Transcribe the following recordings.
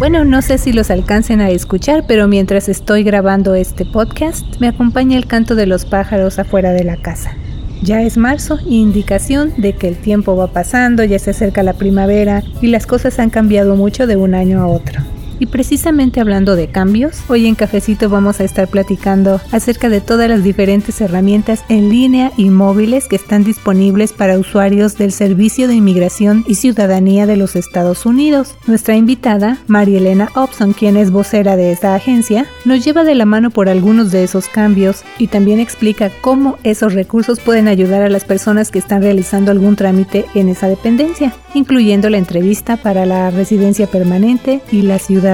Bueno, no sé si los alcancen a escuchar, pero mientras estoy grabando este podcast, me acompaña el canto de los pájaros afuera de la casa. Ya es marzo, indicación de que el tiempo va pasando, ya se acerca la primavera y las cosas han cambiado mucho de un año a otro. Y precisamente hablando de cambios, hoy en Cafecito vamos a estar platicando acerca de todas las diferentes herramientas en línea y móviles que están disponibles para usuarios del Servicio de Inmigración y Ciudadanía de los Estados Unidos. Nuestra invitada, María Elena Opson, quien es vocera de esta agencia, nos lleva de la mano por algunos de esos cambios y también explica cómo esos recursos pueden ayudar a las personas que están realizando algún trámite en esa dependencia, incluyendo la entrevista para la residencia permanente y la ciudad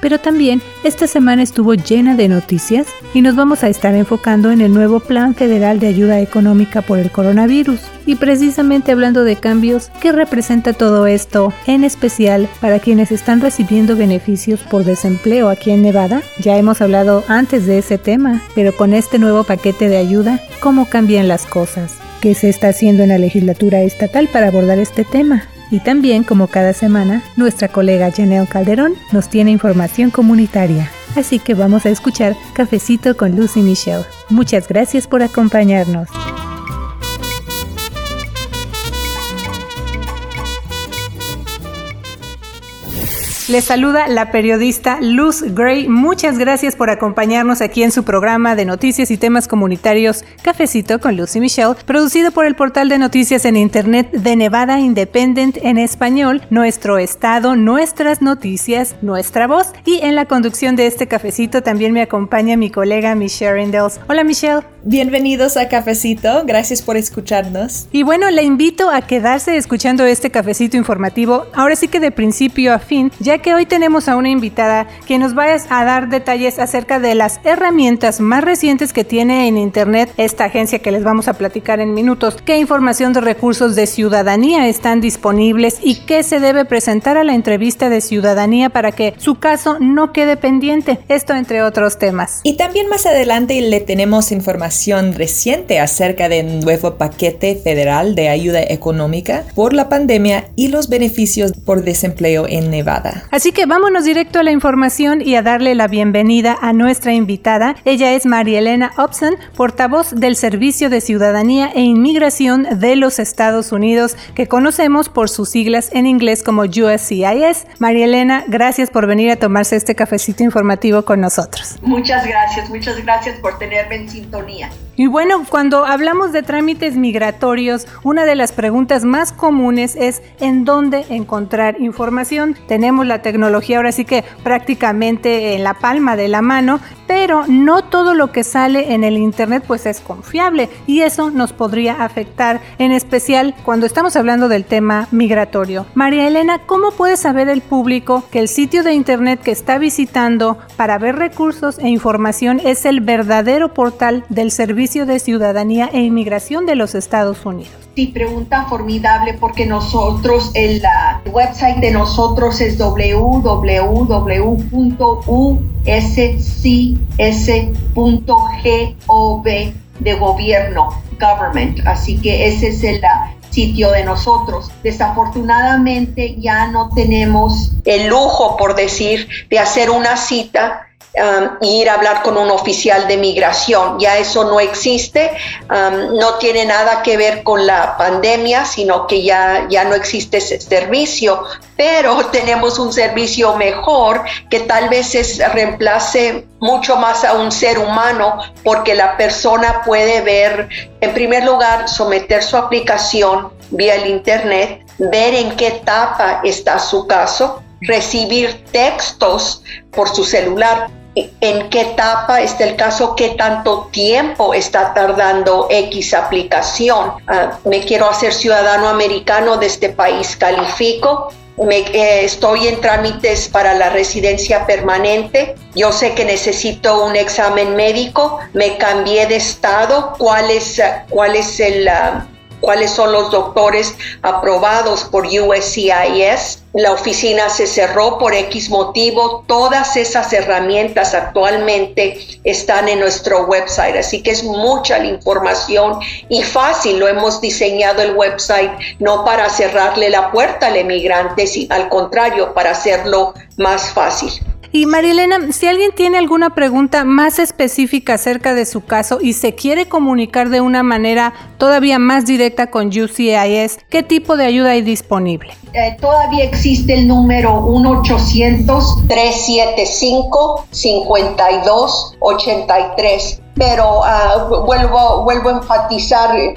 pero también esta semana estuvo llena de noticias y nos vamos a estar enfocando en el nuevo Plan Federal de Ayuda Económica por el Coronavirus. Y precisamente hablando de cambios, ¿qué representa todo esto? En especial para quienes están recibiendo beneficios por desempleo aquí en Nevada. Ya hemos hablado antes de ese tema, pero con este nuevo paquete de ayuda, ¿cómo cambian las cosas? ¿Qué se está haciendo en la legislatura estatal para abordar este tema? Y también, como cada semana, nuestra colega Janelle Calderón nos tiene información comunitaria. Así que vamos a escuchar Cafecito con Lucy Michelle. Muchas gracias por acompañarnos. Les saluda la periodista Luz Gray. Muchas gracias por acompañarnos aquí en su programa de noticias y temas comunitarios Cafecito con Lucy Michelle, producido por el portal de noticias en Internet de Nevada Independent en español, Nuestro Estado, Nuestras Noticias, Nuestra Voz. Y en la conducción de este cafecito también me acompaña mi colega Michelle Rindels. Hola Michelle. Bienvenidos a Cafecito, gracias por escucharnos. Y bueno, le invito a quedarse escuchando este cafecito informativo, ahora sí que de principio a fin, ya que hoy tenemos a una invitada que nos va a dar detalles acerca de las herramientas más recientes que tiene en Internet esta agencia que les vamos a platicar en minutos, qué información de recursos de ciudadanía están disponibles y qué se debe presentar a la entrevista de ciudadanía para que su caso no quede pendiente, esto entre otros temas. Y también más adelante le tenemos información reciente acerca del nuevo paquete federal de ayuda económica por la pandemia y los beneficios por desempleo en Nevada. Así que vámonos directo a la información y a darle la bienvenida a nuestra invitada. Ella es María Elena Opson, portavoz del Servicio de Ciudadanía e Inmigración de los Estados Unidos, que conocemos por sus siglas en inglés como USCIS. María Elena, gracias por venir a tomarse este cafecito informativo con nosotros. Muchas gracias, muchas gracias por tenerme en sintonía. Y bueno, cuando hablamos de trámites migratorios, una de las preguntas más comunes es en dónde encontrar información. Tenemos la tecnología ahora sí que prácticamente en la palma de la mano, pero no todo lo que sale en el internet pues es confiable y eso nos podría afectar, en especial cuando estamos hablando del tema migratorio. María Elena, ¿cómo puede saber el público que el sitio de internet que está visitando para ver recursos e información es el verdadero portal del servicio de Ciudadanía e Inmigración de los Estados Unidos. Sí, pregunta formidable porque nosotros, el website de nosotros es www.uscs.gov de gobierno, government. Así que ese es el sitio de nosotros. Desafortunadamente ya no tenemos el lujo, por decir, de hacer una cita Um, ir a hablar con un oficial de migración. Ya eso no existe, um, no tiene nada que ver con la pandemia, sino que ya, ya no existe ese servicio, pero tenemos un servicio mejor que tal vez reemplace mucho más a un ser humano porque la persona puede ver, en primer lugar, someter su aplicación vía el Internet, ver en qué etapa está su caso, recibir textos por su celular en qué etapa está el caso, qué tanto tiempo está tardando X aplicación. Ah, me quiero hacer ciudadano americano de este país, califico. Me, eh, estoy en trámites para la residencia permanente. Yo sé que necesito un examen médico. Me cambié de estado. ¿Cuál es, cuál es el, ah, cuáles son los doctores aprobados por USCIS. La oficina se cerró por X motivo. Todas esas herramientas actualmente están en nuestro website, así que es mucha la información y fácil. Lo hemos diseñado el website no para cerrarle la puerta al emigrante, sino al contrario, para hacerlo más fácil. Y Marielena, si alguien tiene alguna pregunta más específica acerca de su caso y se quiere comunicar de una manera todavía más directa con UCIS, ¿qué tipo de ayuda hay disponible? Eh, todavía existe el número 1-800-375-5283 pero uh, vuelvo, vuelvo a enfatizar, eh,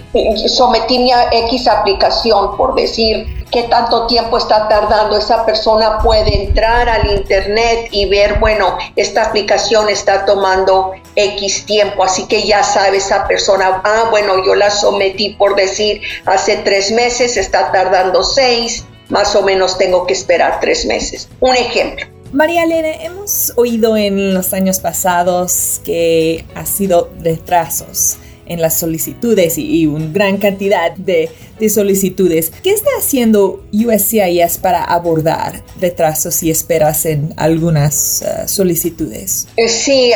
sometí mi X aplicación por decir qué tanto tiempo está tardando. Esa persona puede entrar al internet y ver, bueno, esta aplicación está tomando X tiempo, así que ya sabe esa persona, ah, bueno, yo la sometí por decir hace tres meses, está tardando seis, más o menos tengo que esperar tres meses. Un ejemplo. María Elena, hemos oído en los años pasados que ha sido retrasos en las solicitudes y, una gran cantidad de, solicitudes. ¿Qué está haciendo USCIS para abordar retrasos y esperas en algunas uh, solicitudes? Eh, sí,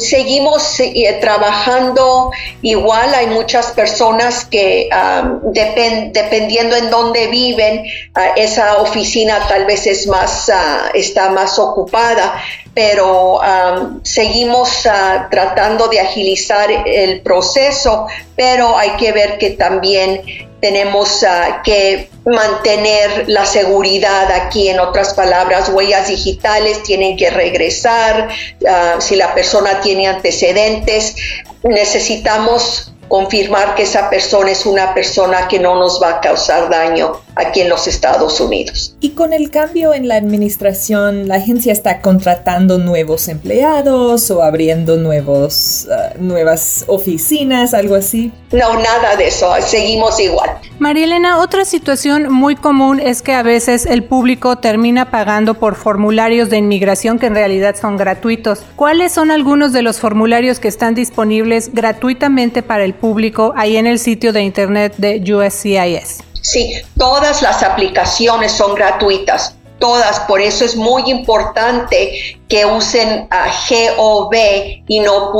seguimos eh, trabajando igual. Hay muchas personas que dependiendo en dónde viven, uh, esa oficina tal vez es más, uh, está más ocupada pero seguimos ah, tratando de agilizar el proceso, pero hay que ver que también tenemos ah, que mantener la seguridad aquí, en otras palabras, huellas digitales tienen que regresar, ah, si la persona tiene antecedentes, necesitamos confirmar que esa persona es una persona que no nos va a causar daño aquí en los Estados Unidos. Y con el cambio en la administración, ¿la agencia está contratando nuevos empleados o abriendo nuevos, uh, nuevas oficinas, algo así? No, nada de eso, seguimos igual. Marielena, otra situación muy común es que a veces el público termina pagando por formularios de inmigración que en realidad son gratuitos. ¿Cuáles son algunos de los formularios que están disponibles gratuitamente para el público ahí en el sitio de internet de USCIS. Sí, todas las aplicaciones son gratuitas, todas, por eso es muy importante que usen a gov y no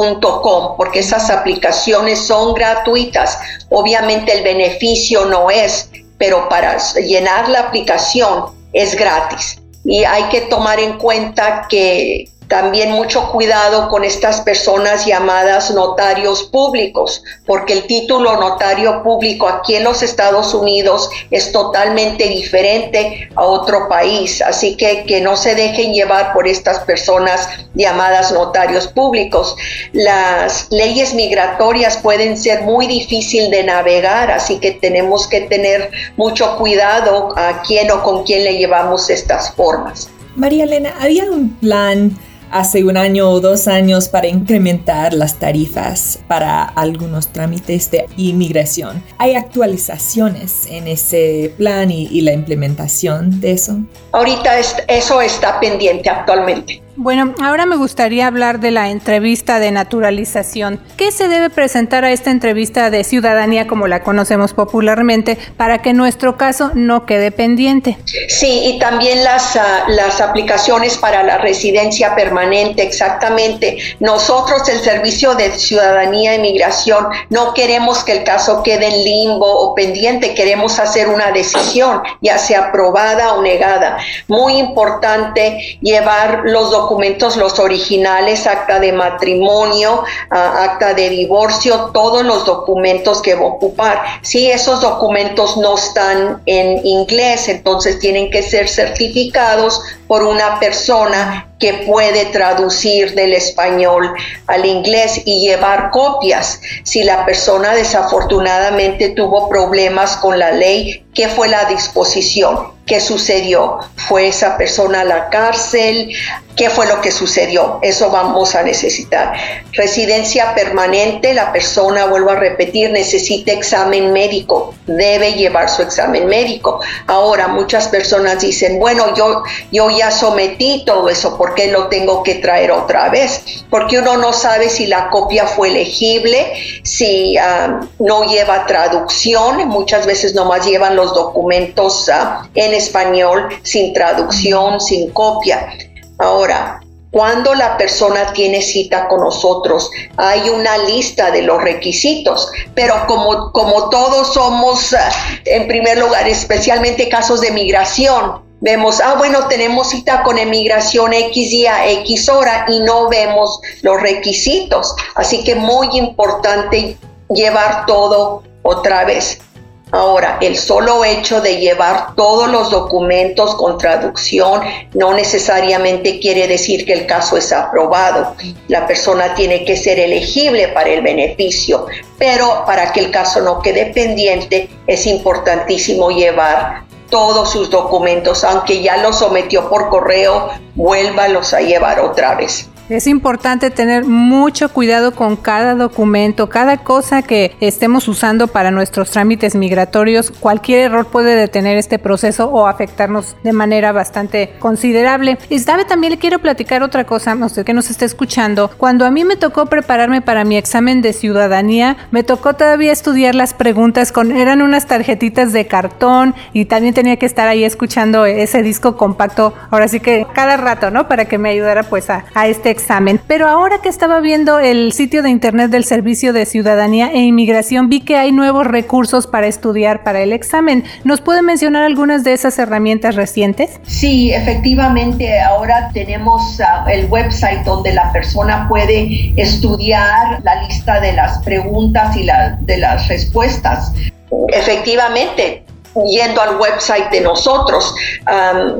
.com, porque esas aplicaciones son gratuitas. Obviamente el beneficio no es, pero para llenar la aplicación es gratis. Y hay que tomar en cuenta que también mucho cuidado con estas personas llamadas notarios públicos, porque el título notario público aquí en los Estados Unidos es totalmente diferente a otro país. Así que que no se dejen llevar por estas personas llamadas notarios públicos. Las leyes migratorias pueden ser muy difícil de navegar, así que tenemos que tener mucho cuidado a quién o con quién le llevamos estas formas. María Elena, ¿había un plan hace un año o dos años para incrementar las tarifas para algunos trámites de inmigración. ¿Hay actualizaciones en ese plan y, la implementación de eso? Ahorita eso está pendiente actualmente. Bueno, ahora me gustaría hablar de la entrevista de naturalización. ¿Qué se debe presentar a esta entrevista de ciudadanía como la conocemos popularmente para que nuestro caso no quede pendiente? Sí, y también las, ah, las aplicaciones para la residencia permanente, exactamente. Nosotros, el Servicio de Ciudadanía e Migración, no queremos que el caso quede en limbo o pendiente, queremos hacer una decisión, ya sea aprobada o negada. Muy importante llevar los documentos documentos, los originales, acta de matrimonio, acta de divorcio, todos los documentos que va a ocupar. Si esos documentos no están en inglés, entonces tienen que ser certificados por una persona que puede traducir del español al inglés y llevar copias. Si la persona desafortunadamente tuvo problemas con la ley, ¿qué fue la disposición? ¿Qué sucedió? ¿Fue esa persona a la cárcel? ¿Qué fue lo que sucedió? Eso vamos a necesitar. Residencia permanente, la persona, vuelvo a repetir, necesita examen médico, debe llevar su examen médico. Ahora, muchas personas dicen, bueno, yo, yo ya sometí todo eso, ¿por ¿por qué lo tengo que traer otra vez? Porque uno no sabe si la copia fue legible, si ah, no lleva traducción, muchas veces nomás llevan los documentos ah, en español sin traducción, sin copia. Ahora, cuando la persona tiene cita con nosotros, hay una lista de los requisitos, pero como, como todos somos, ah, en primer lugar, especialmente casos de migración, vemos, ah, bueno, tenemos cita con emigración X día, X hora y no vemos los requisitos. Así que muy importante llevar todo otra vez. Ahora, el solo hecho de llevar todos los documentos con traducción no necesariamente quiere decir que el caso es aprobado. La persona tiene que ser elegible para el beneficio, pero para que el caso no quede pendiente es importantísimo llevar todos sus documentos, aunque ya los sometió por correo, vuélvalos a llevar otra vez. Es importante tener mucho cuidado con cada documento, cada cosa que estemos usando para nuestros trámites migratorios. Cualquier error puede detener este proceso o afectarnos de manera bastante considerable. Y sabe, también le quiero platicar otra cosa, a usted que nos está escuchando. Cuando a mí me tocó prepararme para mi examen de ciudadanía, me tocó todavía estudiar las preguntas con, eran unas tarjetitas de cartón y también tenía que estar ahí escuchando ese disco compacto, ahora sí que cada rato, ¿no? Para que me ayudara pues a, a este examen. Pero ahora que estaba viendo el sitio de internet del Servicio de Ciudadanía e Inmigración, vi que hay nuevos recursos para estudiar para el examen. ¿Nos puede mencionar algunas de esas herramientas recientes? Sí, efectivamente, ahora tenemos uh, el website donde la persona puede estudiar la lista de las preguntas y la, de las respuestas. Efectivamente, yendo al website de nosotros.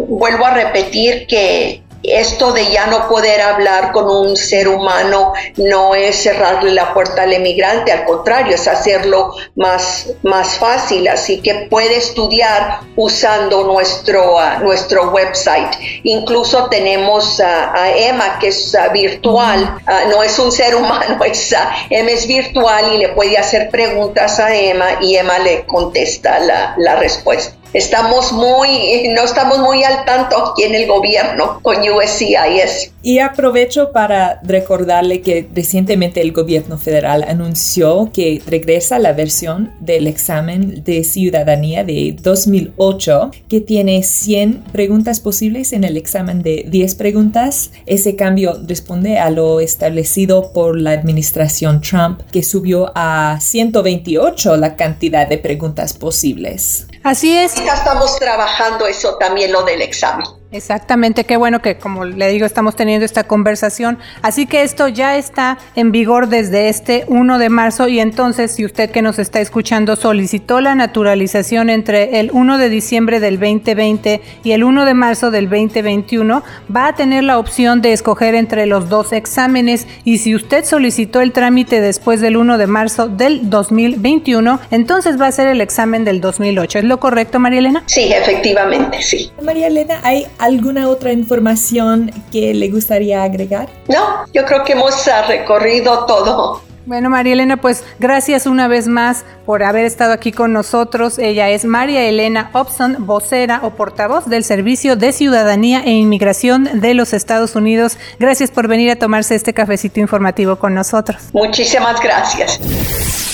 Vuelvo a repetir que esto de ya no poder hablar con un ser humano no es cerrarle la puerta al emigrante, al contrario, es hacerlo más, más fácil. Así que puede estudiar usando nuestro, uh, nuestro website. Incluso tenemos a Emma, que es uh, virtual, uh, no es un ser humano, es, Emma es virtual y le puede hacer preguntas a Emma y Emma le contesta la, la respuesta estamos muy, no estamos muy al tanto aquí en el gobierno con USCIS. Y aprovecho para recordarle que recientemente el gobierno federal anunció que regresa la versión del examen de ciudadanía de 2008, que tiene 100 preguntas posibles en el examen de 10 preguntas. Ese cambio responde a lo establecido por la administración Trump, que subió a 128 la cantidad de preguntas posibles. Así es. Ya estamos trabajando eso también, lo del examen. Exactamente, qué bueno que como le digo estamos teniendo esta conversación. Así que esto ya está en vigor desde este 1 de marzo y entonces si usted que nos está escuchando solicitó la naturalización entre el 1 de diciembre del 2020 y el 1 de marzo del 2021, va a tener la opción de escoger entre los dos exámenes y si usted solicitó el trámite después del 1 de marzo del 2021, entonces va a ser el examen del 2008. ¿Es lo correcto, María Elena? Sí, efectivamente, sí. María Elena, hay ¿Alguna otra información que le gustaría agregar? No, yo creo que hemos ah, recorrido todo. Bueno, María Elena, pues gracias una vez más por haber estado aquí con nosotros. Ella es María Elena Opson, vocera o portavoz del Servicio de Ciudadanía e Inmigración de los Estados Unidos. Gracias por venir a tomarse este cafecito informativo con nosotros. Muchísimas gracias.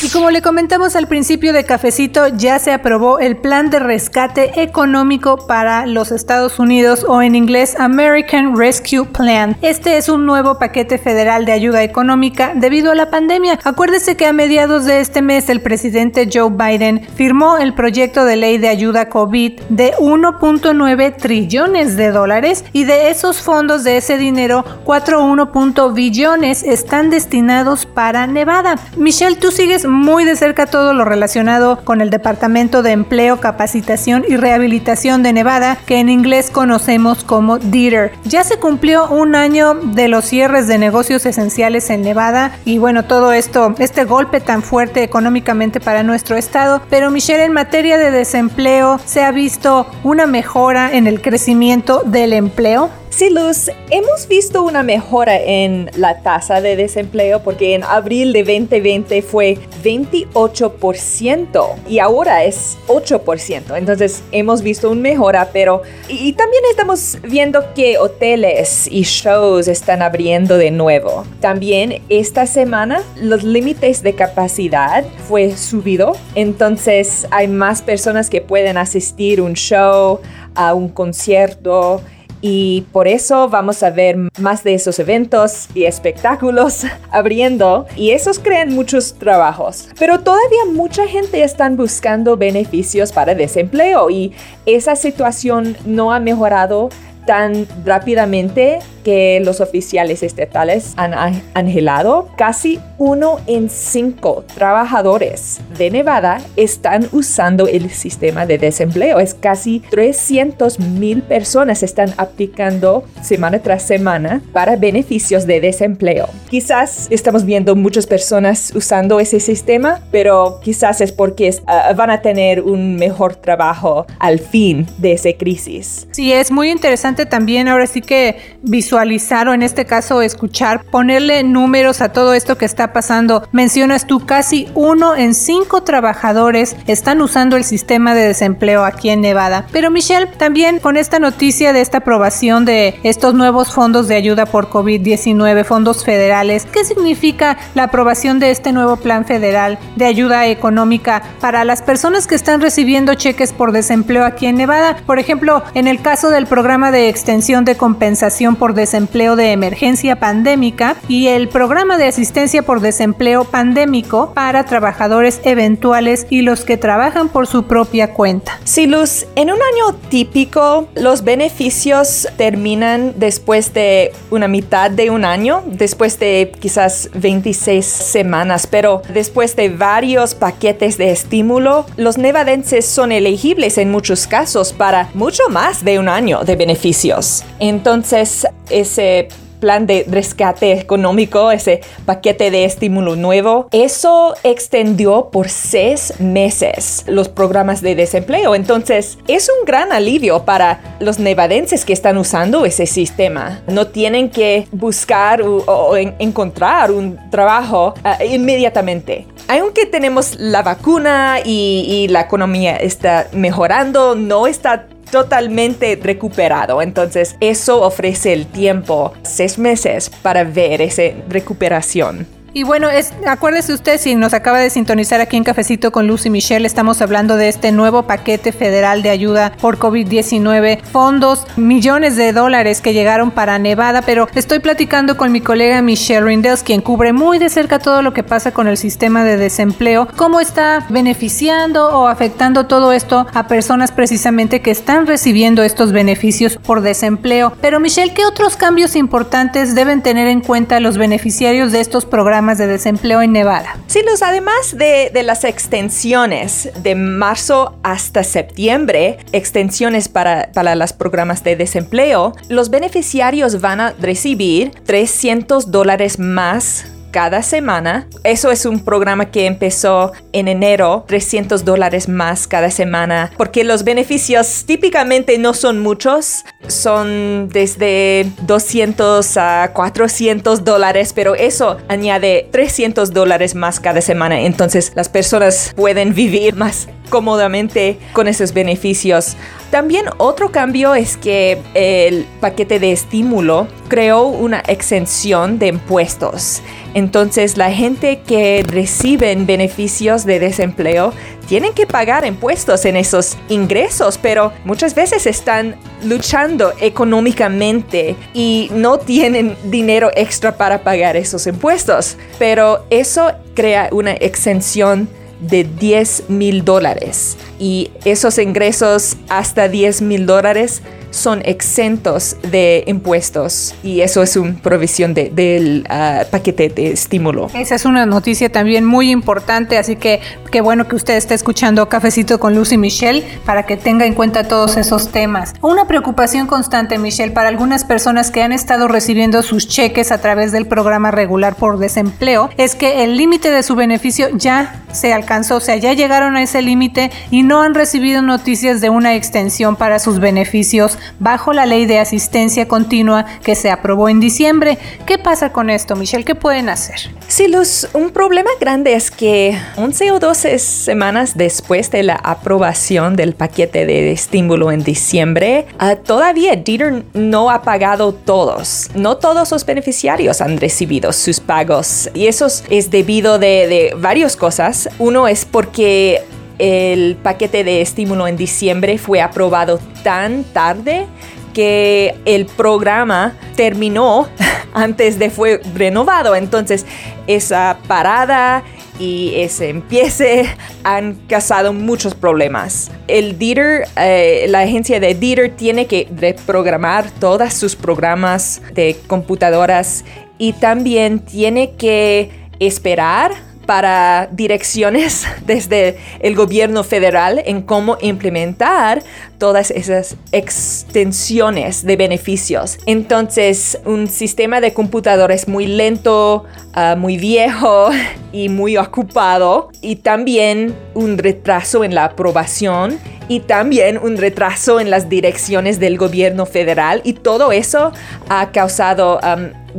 Y como le comentamos al principio de Cafecito, ya se aprobó el plan de rescate económico para los Estados Unidos o en inglés American Rescue Plan. Este es un nuevo paquete federal de ayuda económica debido a la pandemia. Acuérdese que a mediados de este mes el presidente Joe Biden firmó el proyecto de ley de ayuda COVID de 1.9 trillones de dólares y de esos fondos de ese dinero 4.1 billones están destinados para Nevada. Michelle, tú sigues muy de cerca todo lo relacionado con el Departamento de Empleo, Capacitación y Rehabilitación de Nevada, que en inglés conocemos como DITER. Ya se cumplió un año de los cierres de negocios esenciales en Nevada y bueno, todo esto, este golpe tan fuerte económicamente para nuestro estado, pero Michelle, en materia de desempleo, ¿se ha visto una mejora en el crecimiento del empleo? Sí, Luz, hemos visto una mejora en la tasa de desempleo porque en abril de 2020 fue 28% y ahora es 8%. Entonces hemos visto una mejora, pero y, también estamos viendo que hoteles y shows están abriendo de nuevo. También esta semana los límites de capacidad fue subido, entonces hay más personas que pueden asistir a un show, a un concierto y por eso vamos a ver más de esos eventos y espectáculos abriendo y esos crean muchos trabajos. Pero todavía mucha gente está buscando beneficios para desempleo y esa situación no ha mejorado tan rápidamente que los oficiales estatales han angelado. Casi uno en cinco trabajadores de Nevada están usando el sistema de desempleo. Es casi 300 mil personas están aplicando semana tras semana para beneficios de desempleo. Quizás estamos viendo muchas personas usando ese sistema, pero quizás es porque ah, van a tener un mejor trabajo al fin de esa crisis. Sí, es muy interesante también ahora sí que visualizar o en este caso escuchar, ponerle números a todo esto que está pasando. Mencionas tú, casi uno en cinco trabajadores están usando el sistema de desempleo aquí en Nevada. Pero Michelle, también con esta noticia de esta aprobación de estos nuevos fondos de ayuda por COVID-19, fondos federales, ¿qué significa la aprobación de este nuevo plan federal de ayuda económica para las personas que están recibiendo cheques por desempleo aquí en Nevada? Por ejemplo, en el caso del programa de extensión de compensación por desempleo de emergencia pandémica y el programa de asistencia por desempleo pandémico para trabajadores eventuales y los que trabajan por su propia cuenta. Sí, Luz, en un año típico los beneficios terminan después de una mitad de un año, después de quizás 26 semanas, pero después de varios paquetes de estímulo, los nevadenses son elegibles en muchos casos para mucho más de un año de beneficios entonces, ese plan de rescate económico, ese paquete de estímulo nuevo, eso extendió por seis meses los programas de desempleo. Entonces, es un gran alivio para los nevadenses que están usando ese sistema. No tienen que buscar o, encontrar un trabajo ah, inmediatamente. Aunque tenemos la vacuna y la economía está mejorando, no está totalmente recuperado. Entonces eso ofrece el tiempo, seis meses, para ver esa recuperación. Y bueno, es, acuérdese usted, si nos acaba de sintonizar aquí en Cafecito con Lucy Michelle, estamos hablando de este nuevo paquete federal de ayuda por COVID-19, fondos, millones de dólares que llegaron para Nevada, pero estoy platicando con mi colega Michelle Rindels, quien cubre muy de cerca todo lo que pasa con el sistema de desempleo, cómo está beneficiando o afectando todo esto a personas precisamente que están recibiendo estos beneficios por desempleo. Pero Michelle, ¿qué otros cambios importantes deben tener en cuenta los beneficiarios de estos programas? De desempleo en Nevada. Sí, Luz, además de, de las extensiones de marzo hasta septiembre, extensiones para, para los programas de desempleo, los beneficiarios van a recibir 300 dólares más cada semana. Eso es un programa que empezó en enero, 300 dólares más cada semana, porque los beneficios típicamente no son muchos, son desde 200 a 400 dólares, pero eso añade 300 dólares más cada semana, entonces las personas pueden vivir más cómodamente con esos beneficios. También otro cambio es que el paquete de estímulo creó una exención de impuestos. Entonces la gente que reciben beneficios de desempleo tienen que pagar impuestos en esos ingresos, pero muchas veces están luchando económicamente y no tienen dinero extra para pagar esos impuestos. Pero eso crea una exención de 10 mil dólares y esos ingresos hasta 10 mil dólares son exentos de impuestos y eso es una provisión del ah, paquete de estímulo. Esa es una noticia también muy importante, así que qué bueno que usted esté escuchando Cafecito con Lucy Michelle para que tenga en cuenta todos esos temas. Una preocupación constante, Michelle, para algunas personas que han estado recibiendo sus cheques a través del programa regular por desempleo es que el límite de su beneficio ya se alcanzó, o sea, ya llegaron a ese límite y no han recibido noticias de una extensión para sus beneficios bajo la ley de asistencia continua que se aprobó en diciembre. ¿Qué pasa con esto, Michelle? ¿Qué pueden hacer? Sí, Luz, un problema grande es que 11 o 12 semanas después de la aprobación del paquete de estímulo en diciembre, uh, todavía Dieter no ha pagado todos. No todos los beneficiarios han recibido sus pagos y eso es debido de, de varias cosas. Uno es porque el paquete de estímulo en diciembre fue aprobado tan tarde que el programa terminó antes de fue renovado. Entonces, esa parada y ese empiece han causado muchos problemas. El Dieter, eh, la agencia de Dieter tiene que reprogramar todos sus programas de computadoras y también tiene que esperar para direcciones desde el gobierno federal en cómo implementar todas esas extensiones de beneficios. Entonces, un sistema de computadores muy lento, ah, muy viejo y muy ocupado y también un retraso en la aprobación y también un retraso en las direcciones del gobierno federal y todo eso ha causado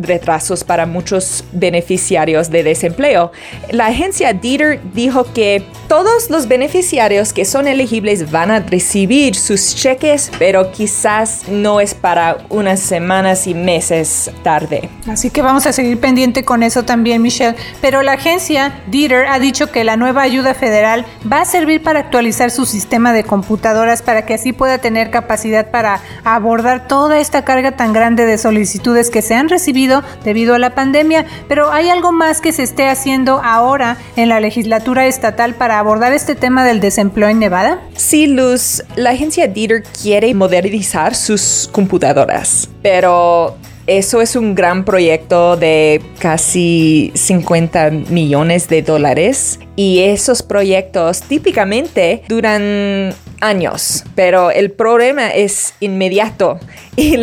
retrasos para muchos beneficiarios de desempleo. La agencia Dieter dijo que todos los beneficiarios que son elegibles van a recibir sus cheques, pero quizás no es para unas semanas y meses tarde. Así que vamos a seguir pendiente con eso también, Michelle. Pero la agencia Dieter ha dicho que la nueva ayuda federal va a servir para actualizar su sistema de computadoras para que así pueda tener capacidad para abordar toda esta carga tan grande de solicitudes que se han recibido debido a la pandemia. Pero hay algo más que se esté haciendo ahora en la legislatura estatal para abordar este tema del desempleo en Nevada. Sí, Luz, la agencia Dieter quiere modernizar sus computadoras, pero eso es un gran proyecto de casi 50 millones de dólares y esos proyectos típicamente duran años, pero el problema es inmediato y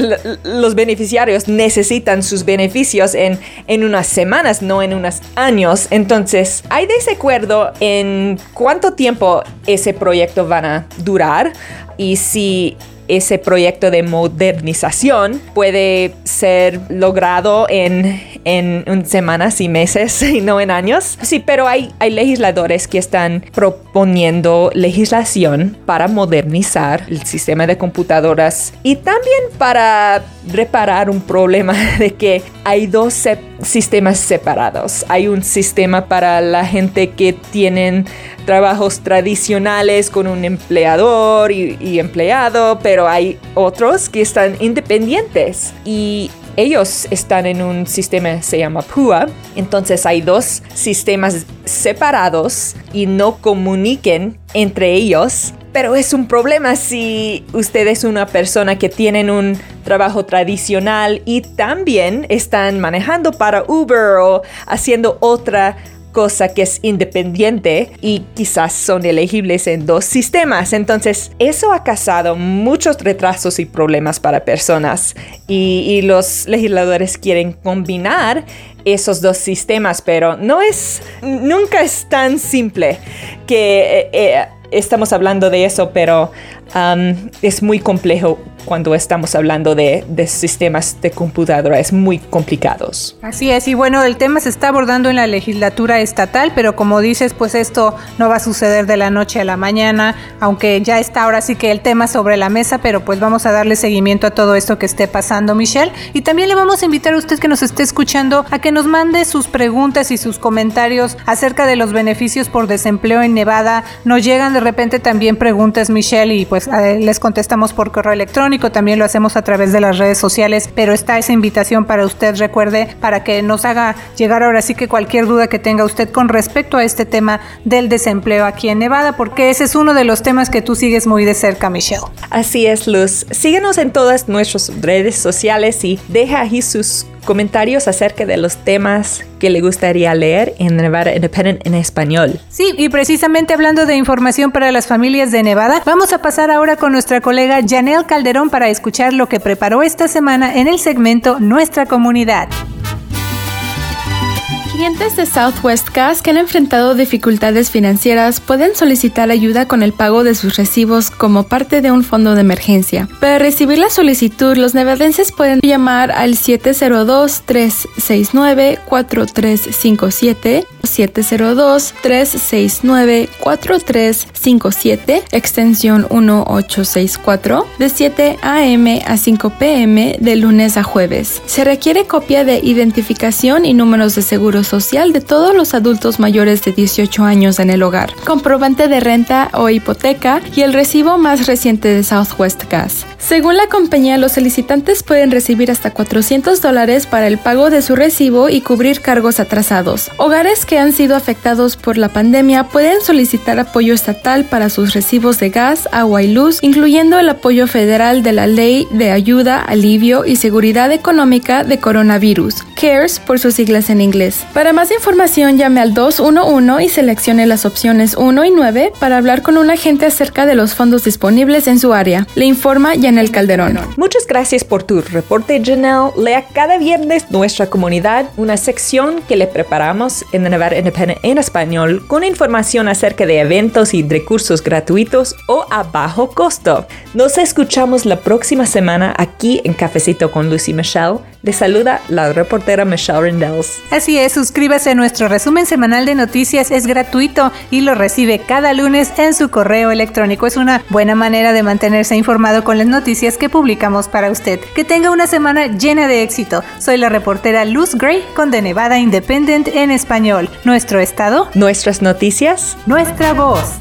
los beneficiarios necesitan sus beneficios en, en unas semanas, no en unos años. Entonces, hay desacuerdo en cuánto tiempo ese proyecto van a durar y si ese proyecto de modernización puede ser logrado en, en, semanas y meses y no en años. Sí, pero hay, hay legisladores que están proponiendo legislación para modernizar el sistema de computadoras y también para reparar un problema de que hay dos sistemas separados. Hay un sistema para la gente que tienen trabajos tradicionales con un empleador y, empleado, pero hay otros que están independientes y ellos están en un sistema se llama PUA, entonces hay dos sistemas separados y no comuniquen entre ellos. Pero es un problema si usted es una persona que tiene un trabajo tradicional y también están manejando para Uber o haciendo otra cosa que es independiente y quizás son elegibles en dos sistemas. Entonces, eso ha causado muchos retrasos y problemas para personas y, los legisladores quieren combinar esos dos sistemas, pero no es, nunca es tan simple que eh, eh, estamos hablando de eso, pero um, es muy complejo cuando estamos hablando de, sistemas de computadora, es muy complicados. Así es, y bueno, el tema se está abordando en la legislatura estatal, pero como dices, pues esto no va a suceder de la noche a la mañana, aunque ya está ahora sí que el tema sobre la mesa, pero pues vamos a darle seguimiento a todo esto que esté pasando, Michelle. Y también le vamos a invitar a usted que nos esté escuchando a que nos mande sus preguntas y sus comentarios acerca de los beneficios por desempleo en Nevada. Nos llegan de repente también preguntas, Michelle, y pues les contestamos por correo electrónico también lo hacemos a través de las redes sociales, pero está esa invitación para usted, recuerde, para que nos haga llegar ahora sí que cualquier duda que tenga usted con respecto a este tema del desempleo aquí en Nevada, porque ese es uno de los temas que tú sigues muy de cerca, Michelle. Así es, Luz. Síguenos en todas nuestras redes sociales y deja ahí sus comentarios acerca de los temas que le gustaría leer en Nevada Independent en español. Sí, y precisamente hablando de información para las familias de Nevada, vamos a pasar ahora con nuestra colega Janelle Calderón para escuchar lo que preparó esta semana en el segmento Nuestra Comunidad. Clientes de Southwest Gas que han enfrentado dificultades financieras pueden solicitar ayuda con el pago de sus recibos como parte de un fondo de emergencia. Para recibir la solicitud, los nevadenses pueden llamar al 702-369-4357 702-369-4357, extensión 1864, de 7 a.m. a 5 p.m. de lunes a jueves. Se requiere copia de identificación y números de seguro social de todos los adultos mayores de 18 años en el hogar, comprobante de renta o hipoteca y el recibo más reciente de Southwest Gas. Según la compañía, los solicitantes pueden recibir hasta 400 dólares para el pago de su recibo y cubrir cargos atrasados. Hogares que han sido afectados por la pandemia pueden solicitar apoyo estatal para sus recibos de gas, agua y luz, incluyendo el apoyo federal de la Ley de Ayuda, Alivio y Seguridad Económica de Coronavirus, CARES por sus siglas en inglés. Para más información llame al 211 y seleccione las opciones 1 y 9 para hablar con un agente acerca de los fondos disponibles en su área. Le informa Janel Calderón. Muchas gracias por tu reporte, Janelle. Lea cada viernes nuestra comunidad una sección que le preparamos en The Nevada Independent en español con información acerca de eventos y recursos gratuitos o a bajo costo. Nos escuchamos la próxima semana aquí en Cafecito con Lucy Michelle. Le saluda la reportera Michelle Rendells. Así es, suscríbase a nuestro resumen semanal de noticias, es gratuito y lo recibe cada lunes en su correo electrónico. Es una buena manera de mantenerse informado con las noticias que publicamos para usted. Que tenga una semana llena de éxito. Soy la reportera Luz Gray con The Nevada Independent en español. Nuestro estado, Nuestras noticias. nuestra voz.